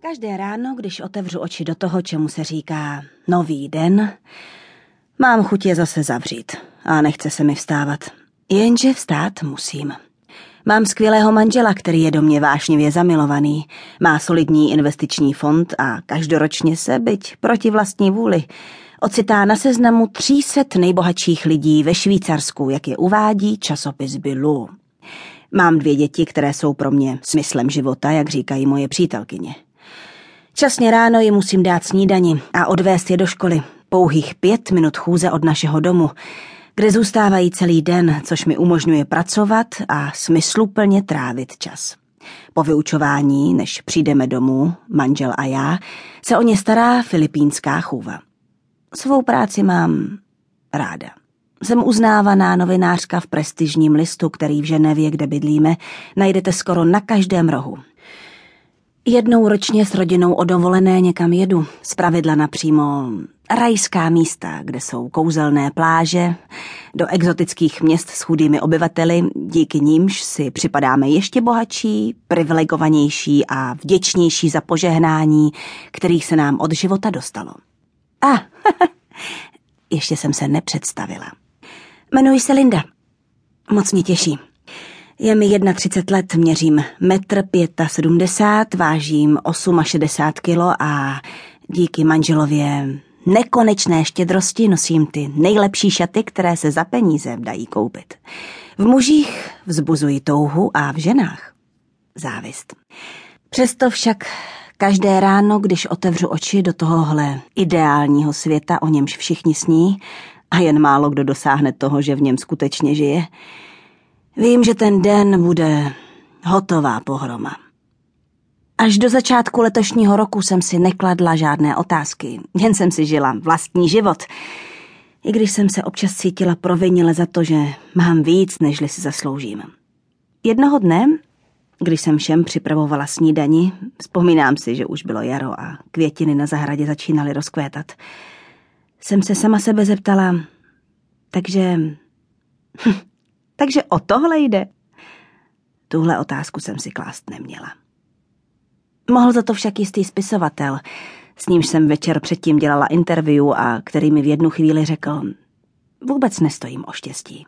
Každé ráno, když otevřu oči do toho, čemu se říká nový den, mám chuť je zase zavřít a nechce se mi vstávat. Jenže vstát musím. Mám skvělého manžela, který je do mě vášnivě zamilovaný. Má solidní investiční fond a každoročně se, byť proti vlastní vůli, ocitá na seznamu 300 nejbohatších lidí ve Švýcarsku, jak je uvádí časopis Bilu. Mám dvě děti, které jsou pro mě smyslem života, jak říkají moje přítelkyně. Časně ráno ji musím dát snídani a odvést je do školy. Pouhých pět minut chůze od našeho domu, kde zůstávají celý den, což mi umožňuje pracovat a smysluplně trávit čas. Po vyučování, než přijdeme domů, manžel a já, se o ně stará filipínská chůva. Svou práci mám ráda. Jsem uznávaná novinářka v prestižním listu, který v Ženevě, kde bydlíme, najdete skoro na každém rohu. Jednou ročně s rodinou o dovolené někam jedu, zpravidla napřímo rajská místa, kde jsou kouzelné pláže, do exotických měst s chudými obyvateli, díky nímž si připadáme ještě bohatší, privilegovanější a vděčnější za požehnání, kterých se nám od života dostalo. A, ah, ještě jsem se nepředstavila. Jmenuji se Linda. Moc mě těší. Je mi 31 let, měřím metr 75, vážím 68 kilo a díky manželově nekonečné štědrosti nosím ty nejlepší šaty, které se za peníze dají koupit. V mužích vzbuzují touhu a v ženách závist. Přesto však každé ráno, když otevřu oči do tohohle ideálního světa, o němž všichni sní, a jen málo kdo dosáhne toho, že v něm skutečně žije, Vím, že ten den bude hotová pohroma. Až do začátku letošního roku jsem si nekladla žádné otázky, jen jsem si žila vlastní život. I když jsem se občas cítila provinile za to, že mám víc, nežli si zasloužím. Jednoho dne, když jsem všem připravovala snídani, vzpomínám si, že už bylo jaro a květiny na zahradě začínaly rozkvétat, jsem se sama sebe zeptala, takže takže o tohle jde. Tuhle otázku jsem si klást neměla. Mohl za to však jistý spisovatel, s nímž jsem večer předtím dělala interview a který mi v jednu chvíli řekl, vůbec nestojím o štěstí.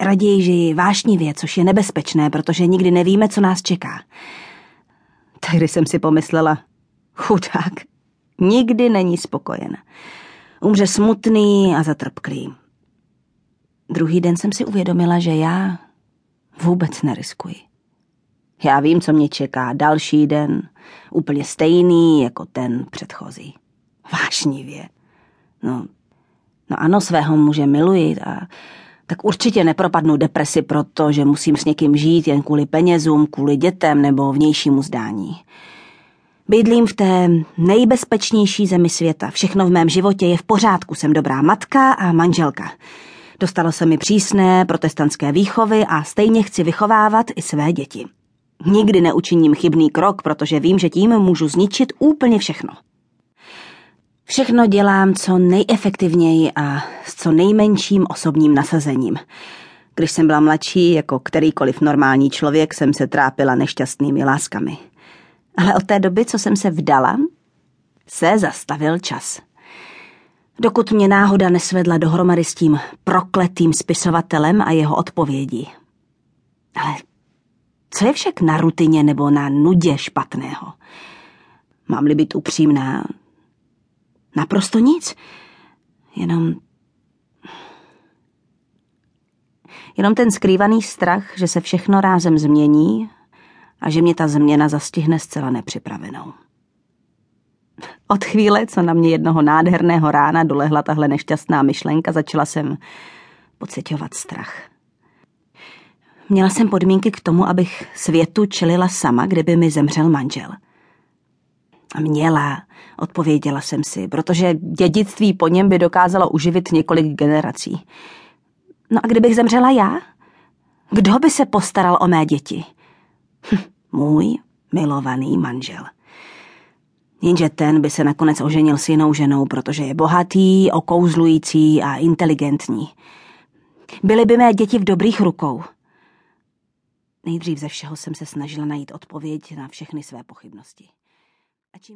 Raději žiji vášnivě, což je nebezpečné, protože nikdy nevíme, co nás čeká. Tehdy jsem si pomyslela, chudák, nikdy není spokojen. Umře smutný a zatrpklý. Druhý den jsem si uvědomila, že já vůbec neriskuji. Já vím, co mě čeká další den, úplně stejný jako ten předchozí. Vášnivě. No, no ano, svého muže miluji a tak určitě nepropadnu depresi proto, že musím s někým žít jen kvůli penězům, kvůli dětem nebo vnějšímu zdání. Bydlím v té nejbezpečnější zemi světa. Všechno v mém životě je v pořádku. Jsem dobrá matka a manželka. Dostalo se mi přísné protestantské výchovy a stejně chci vychovávat i své děti. Nikdy neučiním chybný krok, protože vím, že tím můžu zničit úplně všechno. Všechno dělám co nejefektivněji a s co nejmenším osobním nasazením. Když jsem byla mladší, jako kterýkoliv normální člověk, jsem se trápila nešťastnými láskami. Ale od té doby, co jsem se vdala, se zastavil čas dokud mě náhoda nesvedla dohromady s tím prokletým spisovatelem a jeho odpovědí. Ale co je však na rutině nebo na nudě špatného? Mám-li být upřímná? Naprosto nic. Jenom... Jenom ten skrývaný strach, že se všechno rázem změní a že mě ta změna zastihne zcela nepřipravenou. Od chvíle, co na mě jednoho nádherného rána dolehla tahle nešťastná myšlenka, začala jsem pocitovat strach. Měla jsem podmínky k tomu, abych světu čelila sama, kdyby mi zemřel manžel. Měla, odpověděla jsem si, protože dědictví po něm by dokázalo uživit několik generací. No a kdybych zemřela já? Kdo by se postaral o mé děti? Hm, můj milovaný manžel. Jenže ten by se nakonec oženil s jinou ženou, protože je bohatý, okouzlující a inteligentní. Byly by mé děti v dobrých rukou. Nejdřív ze všeho jsem se snažila najít odpověď na všechny své pochybnosti.